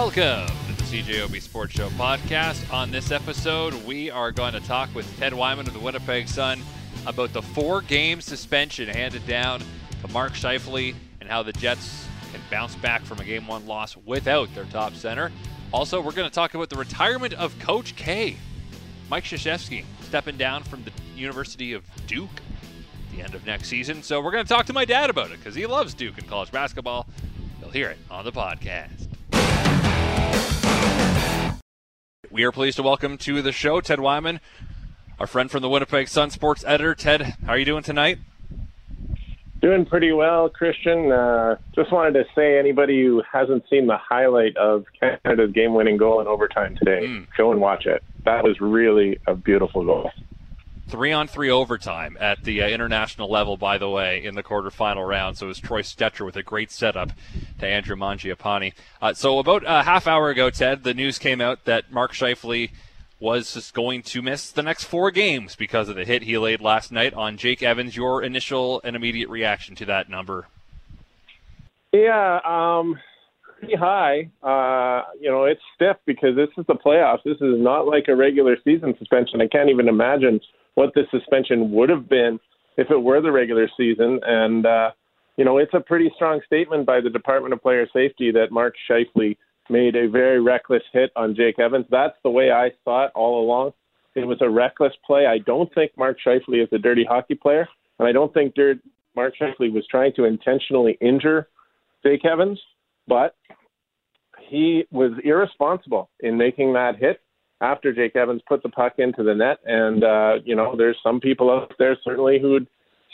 Welcome to the CJOB Sports Show podcast. On this episode, we are going to talk with Ted Wyman of the Winnipeg Sun about the four game suspension handed down to Mark Scheifele and how the Jets can bounce back from a game one loss without their top center. Also, we're going to talk about the retirement of Coach K, Mike Krzyzewski, stepping down from the University of Duke at the end of next season. So, we're going to talk to my dad about it because he loves Duke and college basketball. You'll hear it on the podcast. We are pleased to welcome to the show Ted Wyman, our friend from the Winnipeg Sun sports editor. Ted, how are you doing tonight? Doing pretty well, Christian. Uh, just wanted to say, anybody who hasn't seen the highlight of Canada's game-winning goal in overtime today, mm. go and watch it. That was really a beautiful goal three on three overtime at the uh, international level, by the way, in the quarterfinal round. So it was Troy Stecher with a great setup to Andrew Mangiapane. Uh, so about a half hour ago, Ted, the news came out that Mark Scheifele was just going to miss the next four games because of the hit he laid last night on Jake Evans. Your initial and immediate reaction to that number? Yeah, um, pretty high. Uh, you know, it's stiff because this is the playoffs. This is not like a regular season suspension. I can't even imagine what the suspension would have been if it were the regular season. And, uh, you know, it's a pretty strong statement by the Department of Player Safety that Mark Scheifele made a very reckless hit on Jake Evans. That's the way I saw it all along. It was a reckless play. I don't think Mark Scheifele is a dirty hockey player, and I don't think dirt, Mark Scheifele was trying to intentionally injure Jake Evans, but he was irresponsible in making that hit after Jake Evans put the puck into the net. And uh, you know, there's some people out there certainly who would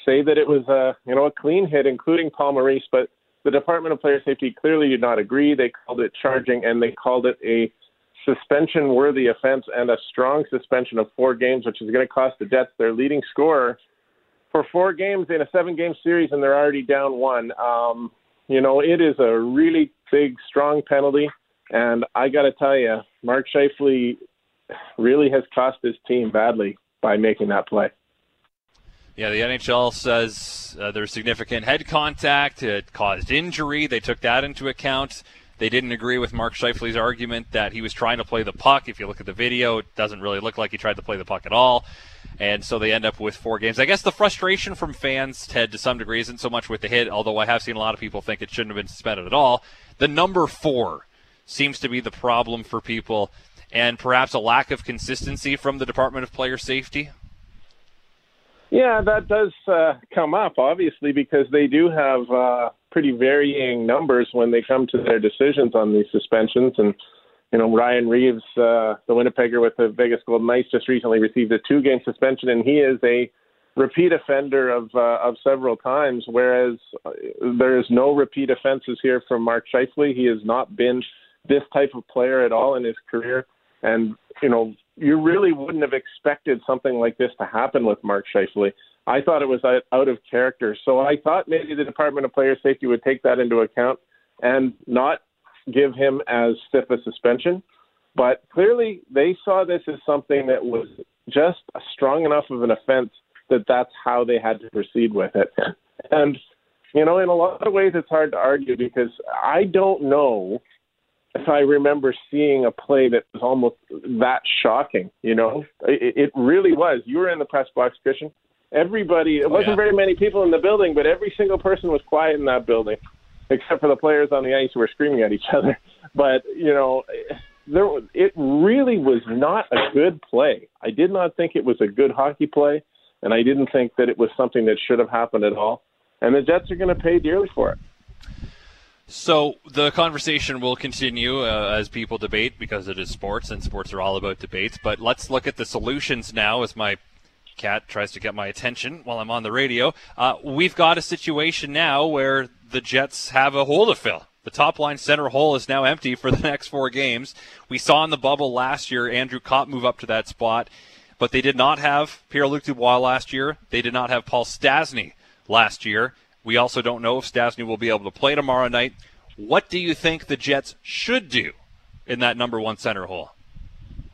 say that it was a you know a clean hit, including Paul Maurice, but the Department of Player Safety clearly did not agree. They called it charging, and they called it a suspension-worthy offense and a strong suspension of four games, which is going to cost the Jets their leading scorer for four games in a seven-game series, and they're already down one. Um, you know, it is a really big, strong penalty. And I got to tell you, Mark Scheifele really has cost his team badly by making that play. Yeah, the NHL says uh, there's significant head contact. It caused injury. They took that into account. They didn't agree with Mark Scheifele's argument that he was trying to play the puck. If you look at the video, it doesn't really look like he tried to play the puck at all. And so they end up with four games. I guess the frustration from fans, Ted, to some degree, isn't so much with the hit, although I have seen a lot of people think it shouldn't have been suspended at all. The number four seems to be the problem for people and perhaps a lack of consistency from the Department of Player Safety? Yeah, that does uh, come up, obviously, because they do have uh, pretty varying numbers when they come to their decisions on these suspensions. And, you know, Ryan Reaves, uh, the Winnipegger with the Vegas Golden Knights, just recently received a two game suspension, and he is a repeat offender of uh, of several times, whereas uh, there is no repeat offenses here from Mark Scheifele. He has not been this type of player at all in his career. And, you know, you really wouldn't have expected something like this to happen with Mark Scheifele. I thought it was out of character. So I thought maybe the Department of Player Safety would take that into account and not give him as stiff a suspension. But clearly, they saw this as something that was just strong enough of an offense that that's how they had to proceed with it. And, you know, in a lot of ways, it's hard to argue because I don't know if I remember seeing a play that was almost that shocking. You know, it, it really was. You were in the press box, Christian. Everybody, it oh, wasn't oh, yeah. very many people in the building, but every single person was quiet in that building, except for the players on the ice who were screaming at each other. But you know, there it really was not a good play. I did not think it was a good hockey play, and I didn't think that it was something that should have happened at all. And the Jets are going to pay dearly for it. So the conversation will continue uh, as people debate because it is sports and sports are all about debates. But let's look at the solutions now as my cat tries to get my attention while I'm on the radio. Uh, we've got a situation now where the Jets have a hole to fill. The top line center hole is now empty for the next four games. We saw in the bubble last year Andrew Copp move up to that spot, but they did not have Pierre Luc Dubois last year. They did not have Paul Stastny last year. We also don't know if Stastny will be able to play tomorrow night. What do you think the Jets should do in that number one center hole?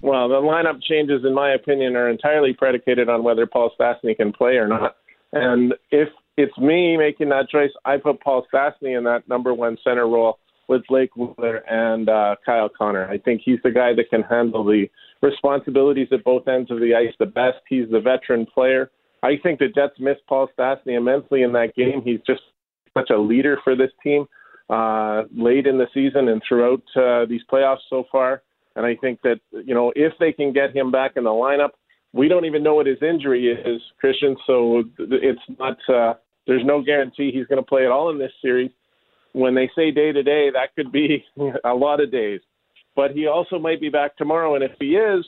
Well, the lineup changes, in my opinion, are entirely predicated on whether Paul Stastny can play or not. And if it's me making that choice, I put Paul Stastny in that number one center role with Blake Wheeler and uh, Kyle Connor. I think he's the guy that can handle the responsibilities at both ends of the ice the best. He's the veteran player. I think the Jets miss Paul Stastny immensely in that game. He's just such a leader for this team uh, late in the season and throughout uh, these playoffs so far. And I think that you know if they can get him back in the lineup, we don't even know what his injury is, Christian. So it's not. Uh, there's no guarantee he's going to play at all in this series. When they say day to day, that could be a lot of days. But he also might be back tomorrow, and if he is,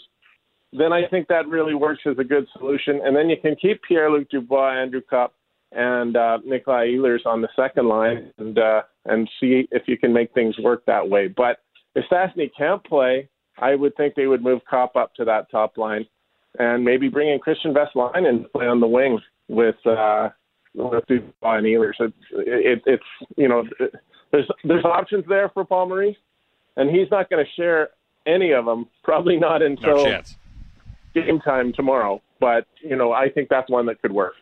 then I think that really works as a good solution. And then you can keep Pierre Luc Dubois, Andrew Copp, and uh, Nikolaj Ehlers on the second line, and uh, and see if you can make things work that way. But if Stastny can't play, I would think they would move Copp up to that top line, and maybe bring in Kristian Vesalainen and play on the wing with uh, with Dubois and Ehlers. It's it, it's you know there's there's options there for Paul Maurice, and he's not going to share any of them. Probably not until no game time tomorrow. But you know I think that's one that could work.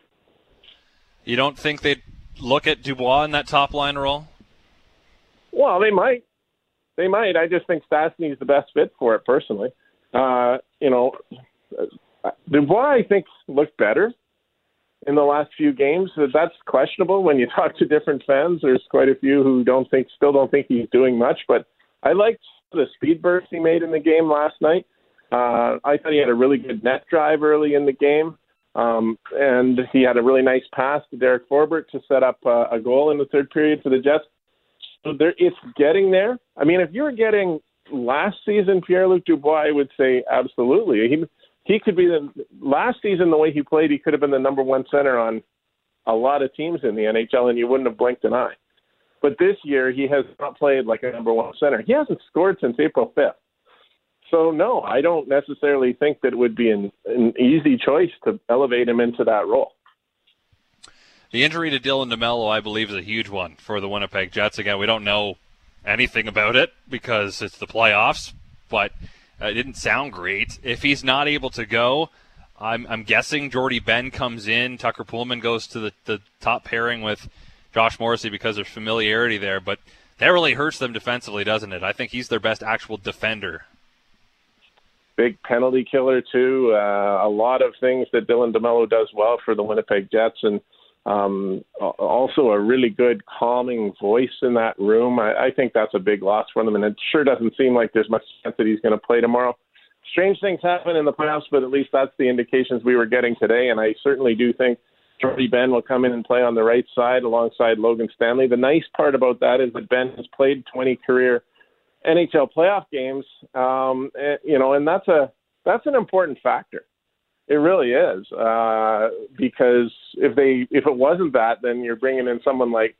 You don't think they'd look at Dubois in that top line role? Well, they might. They might. I just think Stastny's the best fit for it personally. Uh, you know, Dubois I think looked better in the last few games. That's questionable when you talk to different fans. There's quite a few who don't think, still don't think he's doing much. But I liked the speed burst he made in the game last night. Uh, I thought he had a really good net drive early in the game. Um, and he had a really nice pass to Derek Forbort to set up uh, a goal in the third period for the Jets. So there, it's getting there. I mean, if you were getting last season Pierre Luc Dubois, I would say absolutely. He he could be the last season the way he played, he could have been the number one center on a lot of teams in the NHL, and you wouldn't have blinked an eye. But this year, he has not played like a number one center. He hasn't scored since April 5th. So, no, I don't necessarily think that it would be an, an easy choice to elevate him into that role. The injury to Dylan DeMello, I believe, is a huge one for the Winnipeg Jets. Again, we don't know anything about it because it's the playoffs, but it didn't sound great. If he's not able to go, I'm, I'm guessing Jordie Benn comes in. Tucker Poolman goes to the, the top pairing with Josh Morrissey because of familiarity there. But that really hurts them defensively, doesn't it? I think he's their best actual defender. Big penalty killer too. Uh, a lot of things that Dylan DeMello does well for the Winnipeg Jets, and um, also a really good calming voice in that room. I, I think that's a big loss for them, and it sure doesn't seem like there's much chance that he's going to play tomorrow. Strange things happen in the playoffs, but at least that's the indications we were getting today, and I certainly do think Jordie Benn will come in and play on the right side alongside Logan Stanley. The nice part about that is that Benn has played 20 career NHL playoff games, um, and, you know, and that's a that's an important factor. It really is uh, because if they if it wasn't that, then you're bringing in someone like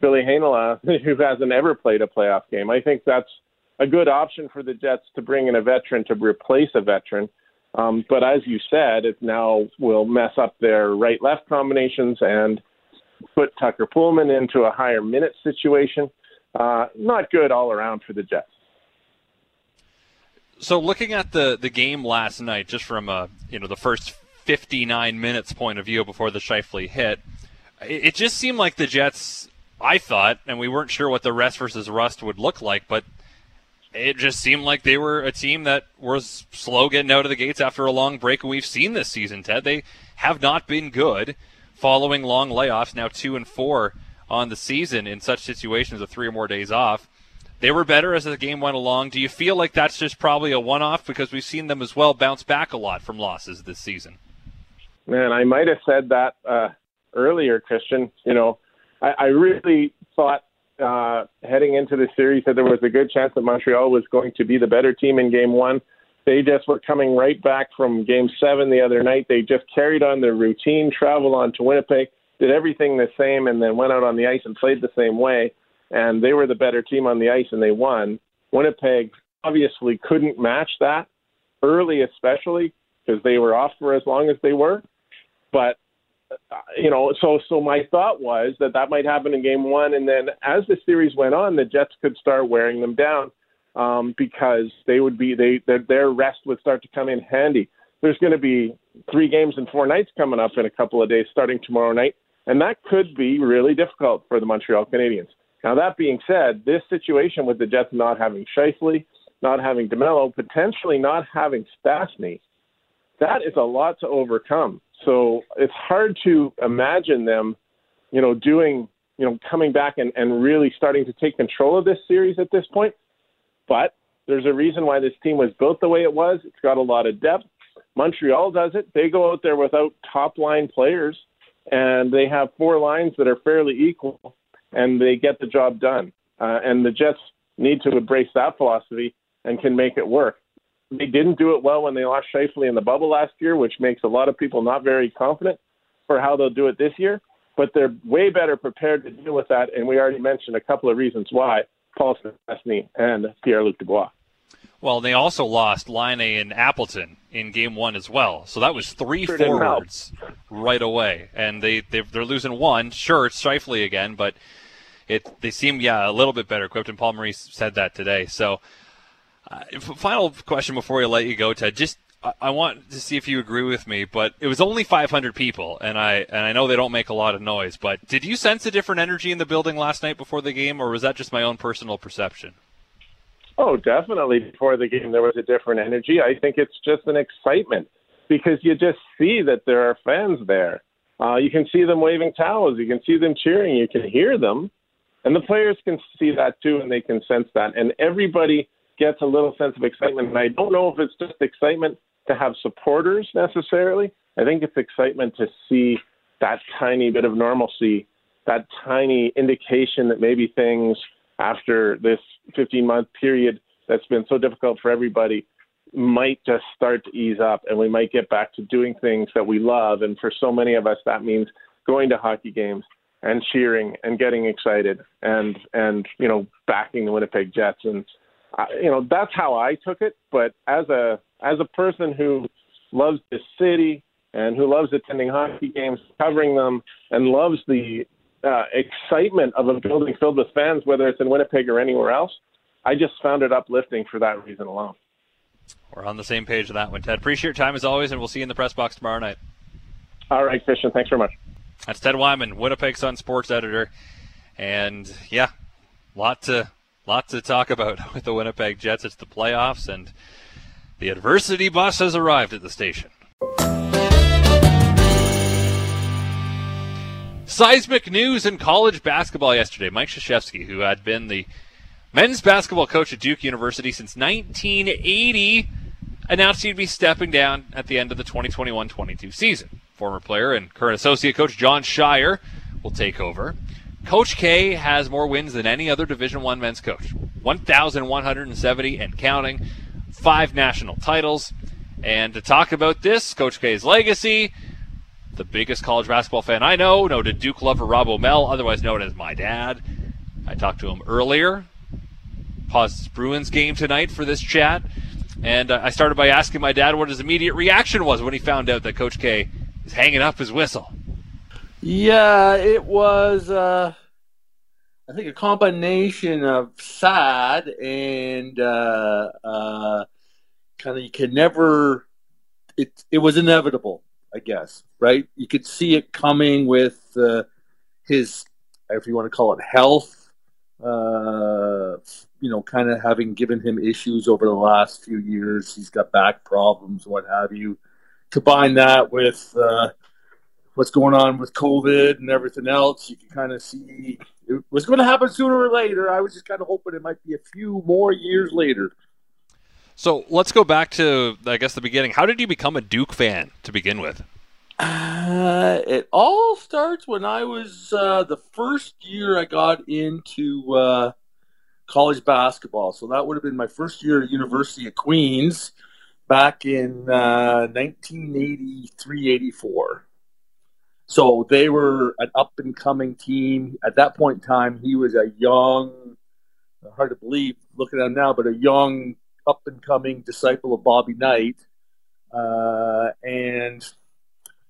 Ville Heinola who hasn't ever played a playoff game. I think that's a good option for the Jets to bring in a veteran to replace a veteran. Um, but as you said, it now will mess up their right-left combinations and put Tucker Poolman into a higher minute situation. Uh, not good all around for the Jets. So looking at the the game last night, just from a you know the first 59 minutes point of view before the Scheifele hit, it, it just seemed like the Jets. I thought, and we weren't sure what the rest versus rust would look like, but it just seemed like they were a team that was slow getting out of the gates after a long break. We've seen this season, Ted. They have not been good following long layoffs. Now two and four on the season in such situations of three or more days off. They were better as the game went along. Do you feel like that's just probably a one off because we've seen them as well bounce back a lot from losses this season? Man, I might have said that uh, earlier, Christian. You know, I, I really thought uh, heading into the series that there was a good chance that Montreal was going to be the better team in game one. They just were coming right back from game seven the other night. They just carried on their routine, traveled on to Winnipeg, did everything the same, and then went out on the ice and played the same way and they were the better team on the ice and they won. Winnipeg obviously couldn't match that early, especially because they were off for as long as they were. But uh, you know, so so my thought was that that might happen in game one, and then as the series went on, the Jets could start wearing them down um, because they would be they their, their rest would start to come in handy. There's going to be three games and four nights coming up in a couple of days, starting tomorrow night, and that could be really difficult for the Montreal Canadiens Now, that being said, this situation with the Jets not having Scheifele, not having DeMello, potentially not having Stastny, that is a lot to overcome. So it's hard to imagine them, you know, doing, you know, coming back and, and really starting to take control of this series at this point. But there's a reason why this team was built the way it was. It's got a lot of depth. Montreal does it. They go out there without top line players, and they have four lines that are fairly equal, and they get the job done. Uh, and the Jets need to embrace that philosophy and can make it work. They didn't do it well when they lost Scheifele in the bubble last year, which makes a lot of people not very confident for how they'll do it this year. But they're way better prepared to deal with that, and we already mentioned a couple of reasons why. Paul Stastny and Pierre-Luc Dubois. Well, they also lost Laine and Appleton in game one as well. So that was three sure forwards right away. And they, they, are losing one. Sure, it's Scheifele again, but it they seem, yeah, a little bit better equipped. And Paul Maurice said that today. So, uh, final question before we let you go, Ted. Just I want to see if you agree with me, but it was only 500 people, and I and I know they don't make a lot of noise. But did you sense a different energy in the building last night before the game, or was that just my own personal perception? Oh, definitely. Before the game, there was a different energy. I think it's just an excitement because you just see that there are fans there. Uh, you can see them waving towels. You can see them cheering. You can hear them, and the players can see that too, and they can sense that. And everybody gets a little sense of excitement. And I don't know if it's just excitement to have supporters necessarily. I think it's excitement to see that tiny bit of normalcy, that tiny indication that maybe things after this 15 month period that's been so difficult for everybody might just start to ease up and we might get back to doing things that we love. And for so many of us, that means going to hockey games and cheering and getting excited and, and, you know, backing the Winnipeg Jets. And, uh, you know, that's how I took it. But as a, as a person who loves this city and who loves attending hockey games, covering them, and loves the uh, excitement of a building filled with fans, whether it's in Winnipeg or anywhere else, I just found it uplifting for that reason alone. We're on the same page with that one, Ted. Appreciate your time as always, and we'll see you in the press box tomorrow night. All right, Christian. Thanks very much. That's Ted Wyman, Winnipeg Sun sports editor, and yeah, lot to lot to talk about with the Winnipeg Jets. It's the playoffs, and the adversity bus has arrived at the station. Seismic news in college basketball yesterday. Mike Krzyzewski, who had been the men's basketball coach at Duke University since 1980, announced he'd be stepping down at the end of the 2021-22 season. Former player and current associate coach Jon Scheyer will take over. Coach K has more wins than any other Division One men's coach, 1,170 and counting, five national titles. And to talk about this, Coach K's legacy, the biggest college basketball fan I know, no noted Duke lover Rob O'Mel, otherwise known as my dad. I talked to him earlier. Paused Bruins game tonight for this chat. And uh, I started by asking my dad what his immediate reaction was when he found out that Coach K is hanging up his whistle. Yeah, it was, uh, I think, a combination of sad and uh, uh kind of you can never. It it was inevitable I guess, right? You could see it coming with uh, his, if you want to call it health, uh, you know, kind of having given him issues over the last few years. He's got back problems, what have you. Combine that with uh, what's going on with COVID and everything else, you can kind of see it was going to happen sooner or later. I was just kind of hoping it might be a few more years later. So let's go back to, I guess, the beginning. How did you become a Duke fan to begin with? Uh, it all starts when I was uh, the first year I got into uh, college basketball. So that would have been my first year at University of Queens back in 1983 uh, 84. So they were an up and coming team. At that point in time, he was a young, hard to believe looking at him now, but a young up and coming disciple of Bobby Knight, uh, and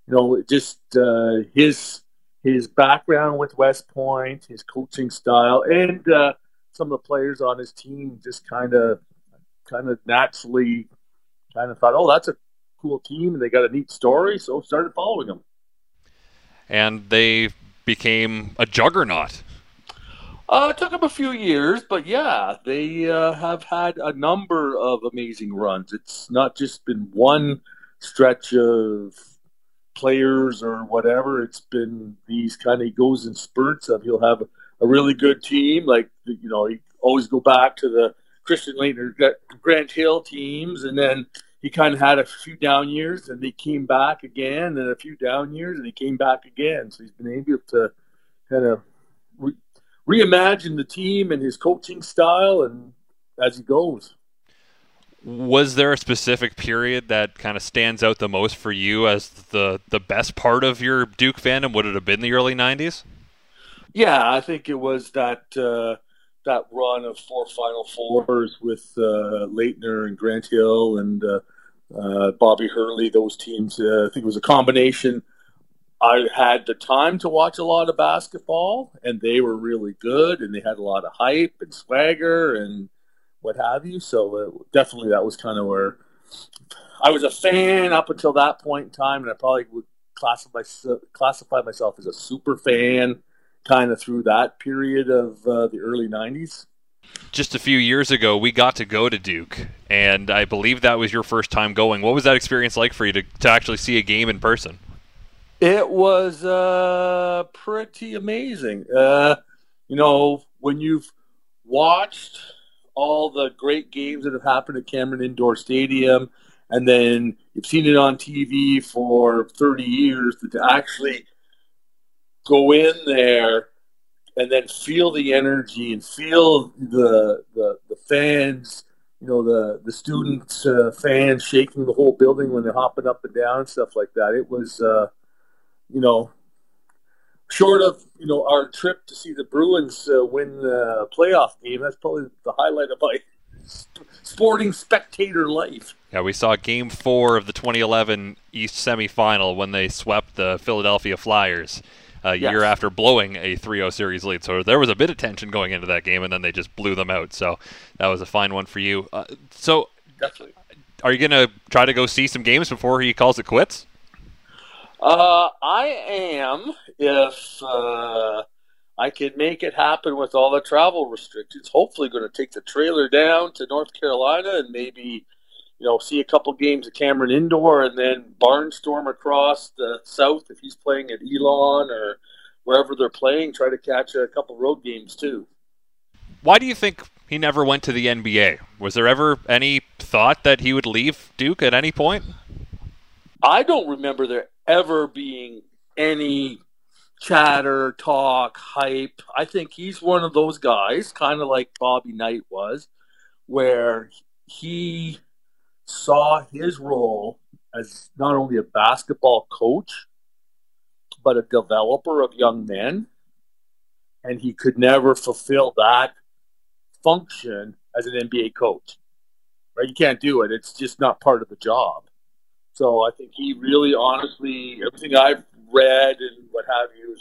you know just uh, his his background with West Point, his coaching style, and uh, some of the players on his team just kind of kind of naturally kind of thought, oh, that's a cool team, and they got a neat story, so started following them. And they became a juggernaut. Uh, it took them a few years, but yeah, they uh, have had a number of amazing runs. It's not just been one stretch of players or whatever. It's been these kind of goes in spurts of he'll have a really good team, like you know, he always go back to the Christian Laettner Grant Hill teams, and then he kind of had a few down years, and he came back again, and a few down years, and he came back again. So he's been able to kind of reimagine the team and his coaching style, and as he goes. Was there a specific period that kind of stands out the most for you as the the best part of your Duke fandom? Would it have been the early '90s? Yeah, I think it was that uh, that run of four Final Fours with uh, Laettner and Grant Hill and uh, uh, Bobby Hurley. Those teams, uh, I think it was a combination. I had the time to watch a lot of basketball, and they were really good, and they had a lot of hype and swagger and what have you. So uh, definitely, that was kind of where I was a fan up until that point in time, and I probably would classify classify myself as a super fan kind of through that period of uh, the early 90s. Just a few years ago, we got to go to Duke, and I believe that was your first time going. What was that experience like for you to, to actually see a game in person? It was uh, pretty amazing. Uh, you know, when you've watched all the great games that have happened at Cameron Indoor Stadium, and then you've seen it on TV for 30 years, to actually go in there and then feel the energy and feel the the, the fans, you know, the the students uh, fans shaking the whole building when they're hopping up and down and stuff like that. It was, uh, you know, short of you know our trip to see the Bruins uh, win the playoff game. That's probably the highlight of my sporting spectator life. Yeah, we saw Game Four of the 2011 East semifinal when they swept the Philadelphia Flyers a yes. year after blowing a 3-0 series lead. So there was a bit of tension going into that game, and then they just blew them out. So that was a fine one for you. Uh, so, Definitely. are you going to try to go see some games before he calls it quits? Uh, I am if uh, I can make it happen with all the travel restrictions. Hopefully, going to take the trailer down to North Carolina and maybe you know, see a couple games at Cameron Indoor and then barnstorm across the south if he's playing at Elon or wherever they're playing. Try to catch a couple road games too. Why do you think he never went to the NBA? Was there ever any thought that he would leave Duke at any point? I don't remember there ever being any chatter, talk, hype. I think he's one of those guys, kind of like Bobby Knight was, where he saw his role as not only a basketball coach, but a developer of young men. And he could never fulfill that function as an NBA coach. Right? You can't do it. It's just not part of the job. So I think he really honestly, everything I've read and what have you,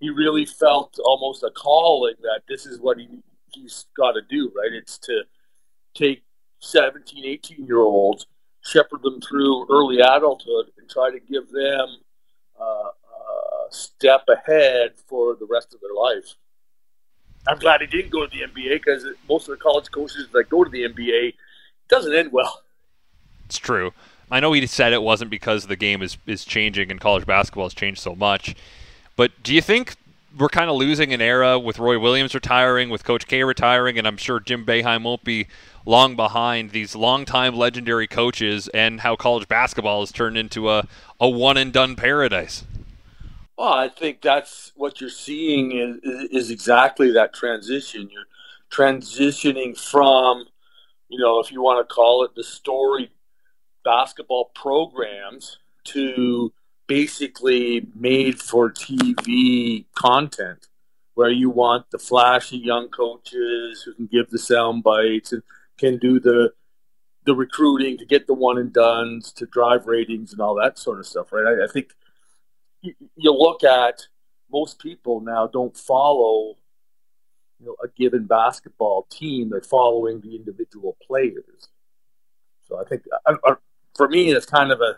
he really felt almost a calling that this is what he, he's got to do, right? It's to take 17, 18 year olds, shepherd them through early adulthood, and try to give them uh, a step ahead for the rest of their life. I'm glad he didn't go to the NBA because most of the college coaches that go to the NBA doesn't end well. It's true. I know he said it wasn't because the game is, is changing and college basketball has changed so much. But do you think we're kind of losing an era with Roy Williams retiring, with Coach K retiring, and I'm sure Jim Boeheim won't be long behind these long-time legendary coaches and how college basketball has turned into a, a one and done paradise. Well, I think that's what you're seeing is, is exactly that transition. You're transitioning from, you know, if you want to call it the story basketball programs to basically made for TV content where you want the flashy young coaches who can give the sound bites and can do the the recruiting to get the one and duns to drive ratings and all that sort of stuff, right? I, I think you, look at most people now don't follow you know a given basketball team; they're following the individual players. So I think uh, uh, for me, it's kind of a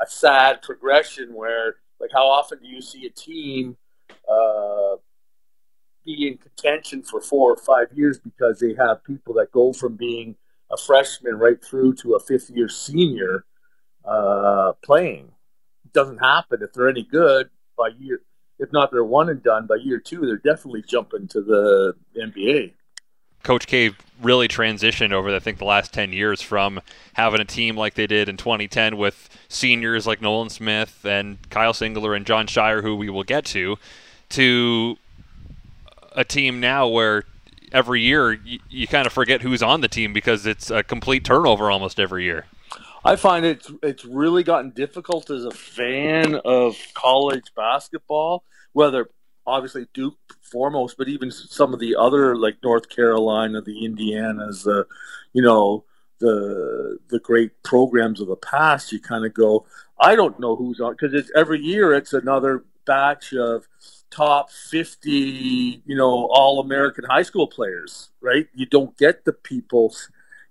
a sad progression where, like, how often do you see a team uh, be in contention for four or five years because they have people that go from being a freshman right through to a fifth year senior uh, playing. It doesn't happen if they're any good by year. If not, they're one and done by year two. They're definitely jumping to the NBA. Coach K really transitioned over, I think, the last 10 years from having a team like they did in 2010 with seniors like Nolan Smith and Kyle Singler and Jon Scheyer, who we will get to, to a team now where every year you, you kind of forget who's on the team because it's a complete turnover almost every year. I find it's it's really gotten difficult as a fan of college basketball, whether obviously Duke foremost, but even some of the other like North Carolina, the Indianas, the uh, you know the the great programs of the past. You kind of go, I don't know who's on because it's every year it's another batch of top 50 you know all american high school players right you don't get the people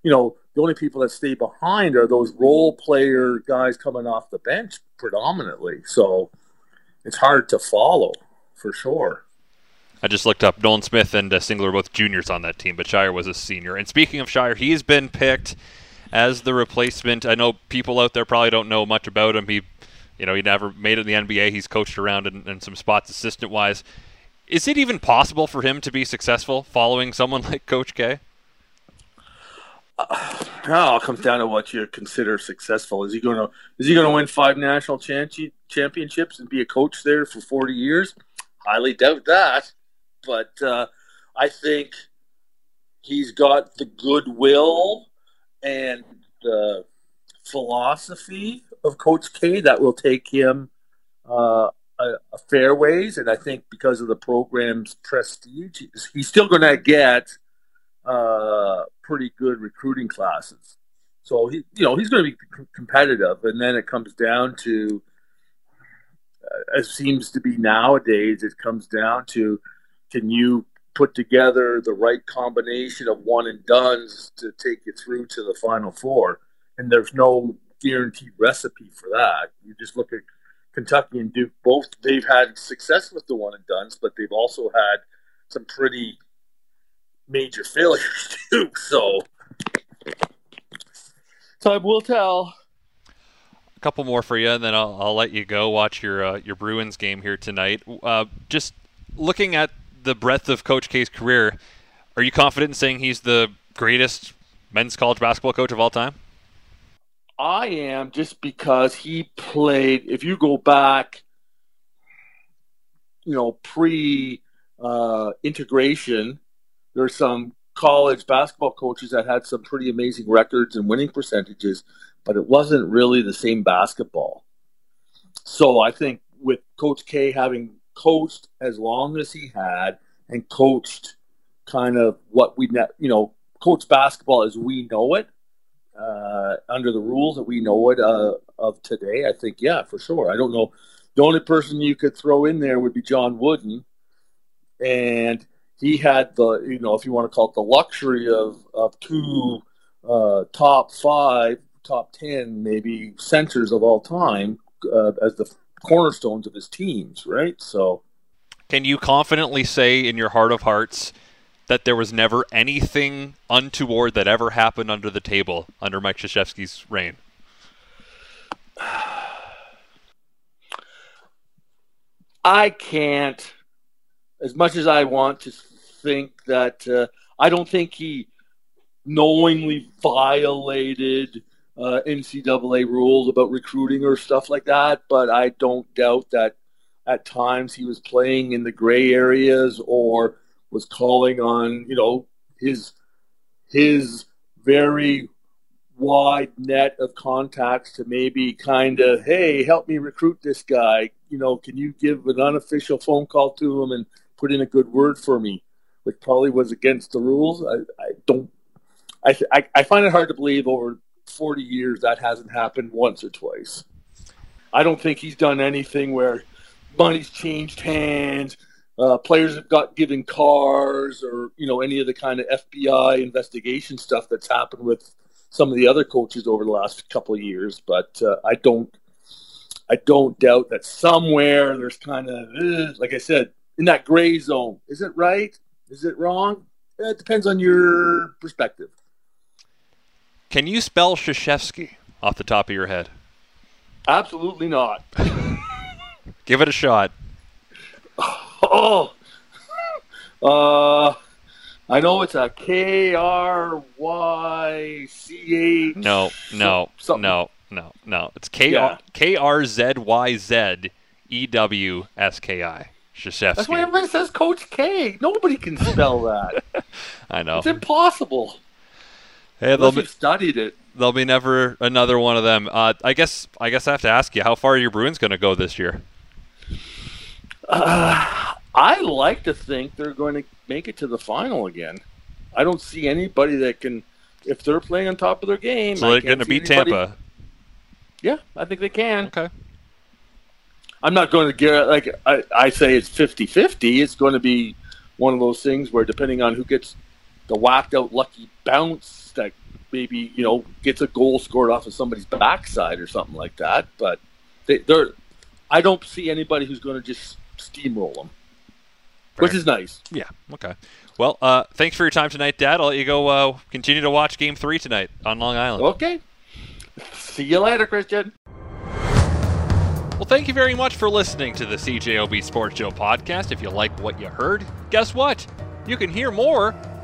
you know the only people that stay behind are those role player guys coming off the bench predominantly. So it's hard to follow for sure. I just looked up Nolan Smith and uh, Singler both juniors on that team, but Scheyer was a senior. And speaking of Scheyer, he's been picked as the replacement. I know people out there probably don't know much about him. He, you know, he never made it in the NBA. He's coached around in, in some spots assistant wise. Is it even possible for him to be successful following someone like Coach K? Uh, it all comes down to what you consider successful. Is he going to is he going to win five national championships and be a coach there for forty years? Highly doubt that. But uh, I think he's got the goodwill and the philosophy of Coach K that will take him uh, a, a fair ways. And I think because of the program's prestige, he's still going to get uh, pretty good recruiting classes. So he, you know, he's going to be competitive, and then it comes down to, uh, as seems to be nowadays, it comes down to, can you put together the right combination of one and duns to take you through to the final four? And there's no guaranteed recipe for that. You just look at Kentucky and Duke; both they've had success with the one and duns, but they've also had some pretty major failures too. So time will tell. Couple more for you, and then I'll, I'll let you go watch your uh, your Bruins game here tonight. Uh, just looking at the breadth of Coach K's career, are you confident in saying he's the greatest men's college basketball coach of all time? I am just because he played. If you go back, you know, pre uh, integration, there's some college basketball coaches that had some pretty amazing records and winning percentages, but it wasn't really the same basketball. So I think with Coach K having coached as long as he had and coached kind of what we you know coach basketball as we know it uh, under the rules that we know it uh, of today. I think yeah, for sure. I don't know. The only person you could throw in there would be John Wooden, and he had the you know if you want to call it the luxury of of two uh, top five, top ten maybe centers of all time uh, as the cornerstones of his teams, right? So, can you confidently say in your heart of hearts that there was never anything untoward that ever happened under the table under Mike Krzyzewski's reign? I can't as much as I want to think that uh, I don't think he knowingly violated uh, NCAA rules about recruiting or stuff like that, but I don't doubt that at times he was playing in the gray areas or was calling on you know his his very wide net of contacts to maybe kind of hey help me recruit this guy you know can you give an unofficial phone call to him and put in a good word for me, which probably was against the rules. I, I don't. I, I, I find it hard to believe over 40 years that hasn't happened once or twice. I don't think he's done anything where money's changed hands, uh, players have got given cars, or you know any of the kind of FBI investigation stuff that's happened with some of the other coaches over the last couple of years. But uh, I don't, I don't doubt that somewhere there's kind of, eh, like I said, in that gray zone. Is it right? Is it wrong? It depends on your perspective. Can you spell Krzyzewski off the top of your head? Absolutely not. Give it a shot. Oh, uh, I know it's a K R Y C H. No, no, something. no, no, no. It's K. R K R Z Y Z E W S K I. That's why everybody says Coach K. Nobody can spell that. I know. It's impossible. Hey, they'll be, studied it. there'll be never another one of them. Uh, I guess I guess I have to ask you, how far are your Bruins going to go this year? Uh, I like to think they're going to make it to the final again. I don't see anybody that can, if they're playing on top of their game. So they're going to beat anybody- Tampa. Yeah, I think they can. Okay. I'm not going to get like I, I say it's 50-50. It's going to be one of those things where depending on who gets the whacked out lucky bounce that maybe you know gets a goal scored off of somebody's backside or something like that. But they, they're I don't see anybody who's going to just steamroll them, which is nice. Yeah. Okay. Well, uh, thanks for your time tonight, Dad. I'll let you go. Uh, continue to watch Game Three tonight on Long Island. Okay. See you later, Christian. Well, thank you very much for listening to the CJOB Sports Show podcast. If you like what you heard, guess what? You can hear more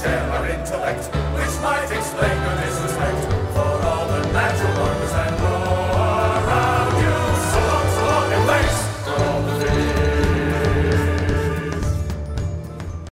share our intellect, which might explain the disrespect for all the natural.